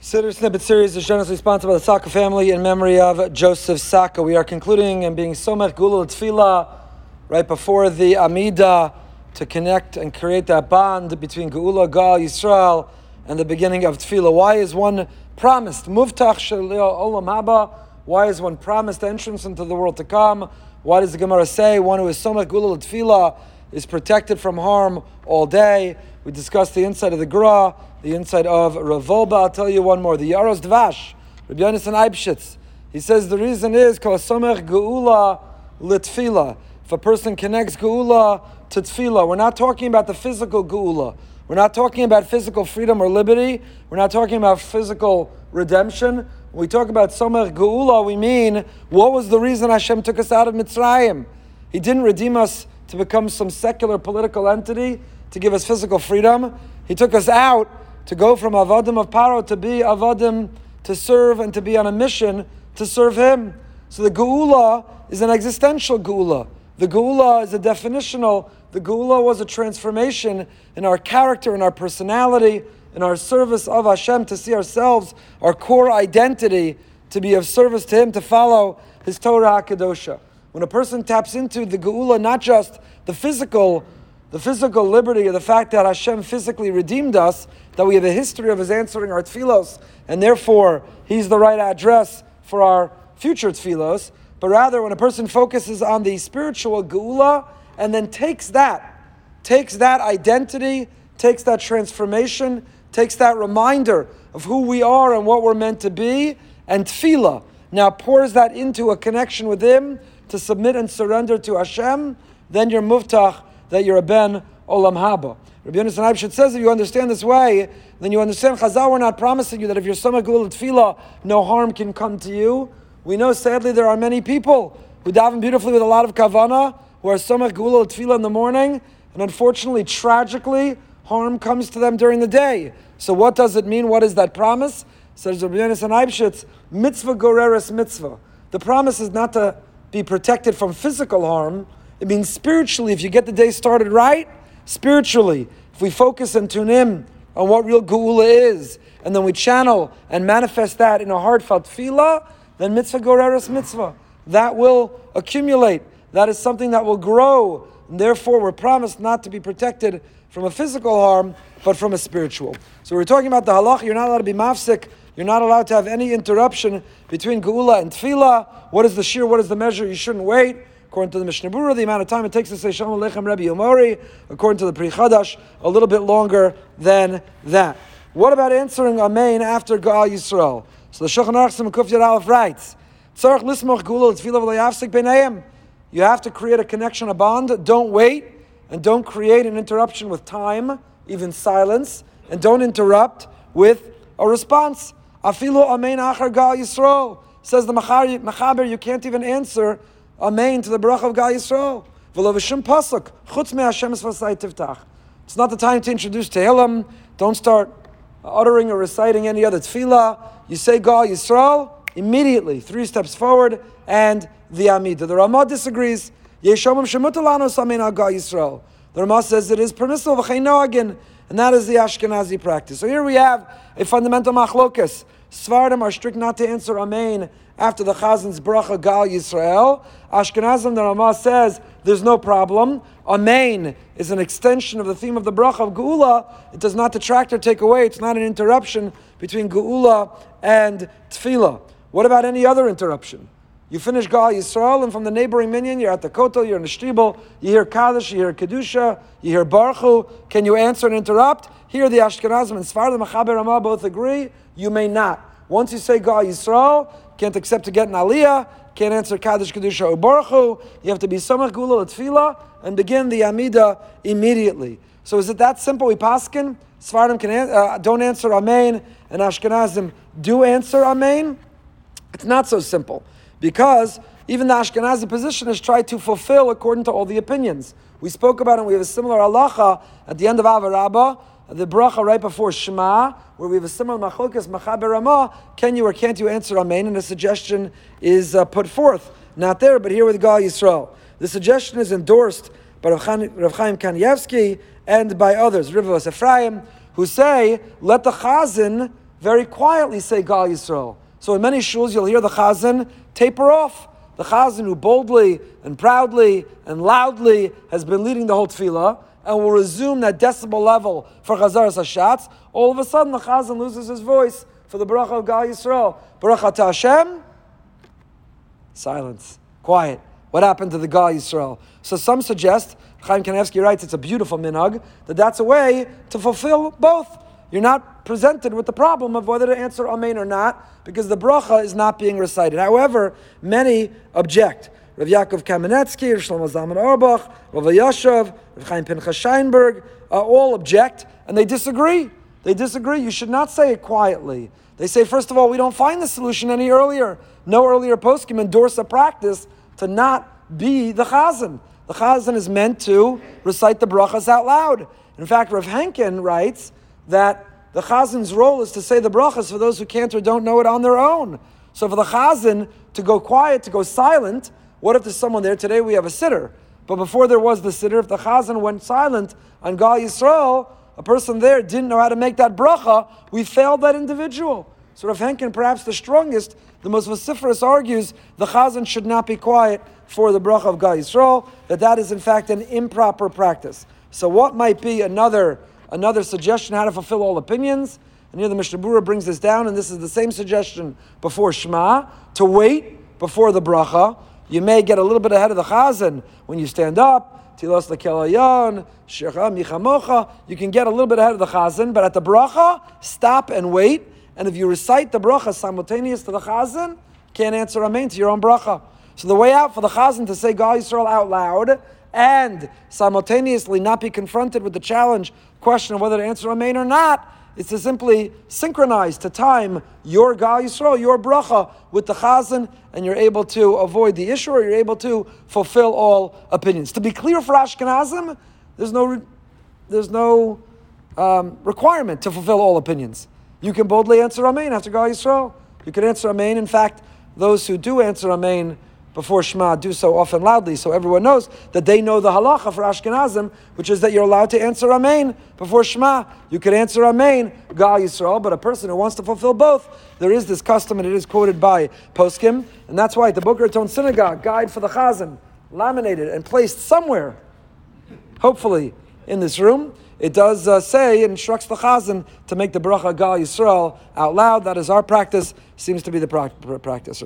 Siddur Snippet series is generously sponsored by the Saka family in memory of Joseph Saka. We are concluding and being Somech Gula Tfila right before the Amida to connect and create that bond between Geula, Gal, Yisrael, and the beginning of Tfila. Why is one promised? Muftach Shalil Olam Haba. Why is one promised entrance into the world to come? Why does the Gemara say one who is Somech Gula Tfila is protected from harm all day? We discussed the inside of the Gra, the inside of Ravolba. I'll tell you one more. The Yaros Dvash, Rabbi Yonasan Eibshitz. He says the reason is Somech Geula Litfila. If a person connects Geula to Tfila, we're not talking about the physical Geula. We're not talking about physical freedom or liberty. We're not talking about physical redemption. When we talk about Somech Geula, we mean what was the reason Hashem took us out of Mitzrayim? He didn't redeem us to become some secular political entity to give us physical freedom. He took us out to go from Avadim of Paro to be Avadim to serve and to be on a mission to serve Him. So the Geula is an existential Geula. The Geula is a definitional. The Geula was a transformation in our character, in our personality, in our service of Hashem to see ourselves, our core identity, to be of service to Him, to follow His Torah HaKadosha. When a person taps into the Geula, not just the physical the physical liberty of the fact that Hashem physically redeemed us, that we have a history of His answering our tefillos, and therefore He's the right address for our future tefillos. But rather, when a person focuses on the spiritual geula and then takes that, takes that identity, takes that transformation, takes that reminder of who we are and what we're meant to be, and tefillah now pours that into a connection with Him to submit and surrender to Hashem, then you're muftach that you're a ben olam haba. Rabbi Yonasan Eibshitz says if you understand this way, then you understand Chazal. We're not promising you that if you're some gul tefillah, no harm can come to you. We know, sadly, there are many people who daven beautifully with a lot of kavana, who are samach gula tefillah in the morning, and unfortunately, tragically, harm comes to them during the day. So, what does it mean? What is that promise? Says Rabbi Yonasan Eibshitz, mitzvah goreres mitzvah. The promise is not to be protected from physical harm, it means spiritually, if you get the day started right, spiritually, if we focus and tune in on what real geula is, and then we channel and manifest that in a heartfelt tefillah, then mitzvah goreres mitzvah. That will accumulate. That is something that will grow. And therefore, we're promised not to be protected from a physical harm, but from a spiritual. So we're talking about the halach. You're not allowed to be mafsik. You're not allowed to have any interruption between geula and tefillah. What is the shiur? What is the measure? You shouldn't wait. According to the Mishnah Berurah, the amount of time it takes to say Shalom Aleichem Rabbi Yomori, according to the Pri Chadash, a little bit longer than that. What about answering Amen after Gaal Yisrael? So the Shulchan Aruch Siman Yad Aleph writes, Tzarech gula. You have to create a connection, a bond. Don't wait, and don't create an interruption with time, even silence, and don't interrupt with a response. Afilu Amen achar Gal Yisrael. Says the Machaber, you can't even answer Amen to the bracha of Gal Yisrael. Pasuk chutz me Hashem. It's not the time to introduce Tehillim. Don't start uttering or reciting any other tefillah. You say Gal Yisrael immediately, three steps forward, and the Amidah. The Ramah disagrees. Yeshomim shemutalano samin Gal Yisrael. The Ramah says it is permissible and that is the Ashkenazi practice. So here we have a fundamental machlokas. Sfardim are strict not to answer Amen after the Chazan's bracha Gal Yisrael. Ashkenazim, the Ramah says, there's no problem. Amen is an extension of the theme of the bracha of Geula. It does not detract or take away. It's not an interruption between Geula and Tefillah. What about any other interruption? You finish Gal Yisrael, and from the neighboring minyan, you're at the kotel, you're in the shtibel, you hear Kaddish, you hear Kedusha, you hear Baruch Can you answer and interrupt? Here, the Ashkenazim and Sfar, the Machaber Ramah both agree, you may not. Once you say Gal Yisrael, can't accept to get an aliyah, can't answer Kaddish, Kedusha, or Baruch You have to be Samach Gula Tefillah and begin the Amida immediately. So is it that simple? We paskin? Sfardim can uh, don't answer Amen, and Ashkenazim do answer Amen? It's not so simple because even the Ashkenazi position has tried to fulfill according to all the opinions. We spoke about it, and we have a similar halacha at the end of Ahava Rabba, the bracha right before Shema, where we have a similar machlokas, machaber ramah, can you or can't you answer Amen? And a suggestion is uh, put forth. Not there, but here with Gal Yisrael. The suggestion is endorsed by Rav Chaim Kanievsky and by others, Rivevos Ephraim, who say, let the chazan very quietly say Gal Yisrael. So in many shuls, you'll hear the chazan taper off. The chazan who boldly and proudly and loudly has been leading the whole tefillah and will resume that decibel level for Chazaras Hashatz, all of a sudden the chazan loses his voice for the bracha of Gal Yisrael. Baruch Hashem. Silence. Quiet. What happened to the Gal Yisrael? So some suggest, Chaim Kanevsky writes, it's a beautiful minhag, that that's a way to fulfill both. You're not presented with the problem of whether to answer Amen or not, because the bracha is not being recited. However, many object. Rav Yaakov Kamenetsky, Rav Shlomo Zalman Auerbach, Rav Elyashiv, Rav Chaim Pinchas Scheinberg, uh, all object, and they disagree. They disagree. You should not say it quietly. They say, first of all, we don't find the solution any earlier. No earlier post. poskim endorse a practice to not be the chazan. The chazan is meant to recite the brachas out loud. In fact, Rav Henkin writes that the chazan's role is to say the brachas for those who can't or don't know it on their own. So for the chazan to go quiet, to go silent, what if there's someone there? Today we have a siddur. But before there was the siddur, if the chazan went silent on Gal Yisrael, a person there didn't know how to make that bracha, we failed that individual. So Rav Henkin, perhaps the strongest, the most vociferous, argues the chazan should not be quiet for the bracha of Gal Yisrael, that that is in fact an improper practice. So what might be another, another suggestion how to fulfill all opinions? And here the Mishnah Berurah brings this down, and this is the same suggestion before Shema, to wait before the bracha, you may get a little bit ahead of the chazan when you stand up. Tilos lekelayon, shecha michamocha. You can get a little bit ahead of the chazan, but at the bracha, stop and wait. And if you recite the bracha simultaneous to the chazan, can't answer amen to your own bracha. So the way out for the chazan to say Gal Yisrael out loud and simultaneously not be confronted with the challenge, question of whether to answer amen or not, is to simply synchronize to time your Gal Yisrael, your bracha with the chazan, and you're able to avoid the issue, or you're able to fulfill all opinions. To be clear for Ashkenazim, there's no, there's no um, requirement to fulfill all opinions. You can boldly answer Amen after Gal Yisrael. You can answer Amen. In fact, those who do answer Amen before Shema do so often loudly, so everyone knows that they know the halacha for Ashkenazim, which is that you're allowed to answer Amen before Shema. You could answer Amen, Gal Yisrael, but a person who wants to fulfill both, there is this custom, and it is quoted by Poskim, and that's why the Boca Raton Synagogue guide for the Chazan, laminated and placed somewhere, hopefully in this room, it does uh, say, it instructs the Chazan to make the bracha Gal Yisrael out loud. That is our practice, seems to be the pra- practice.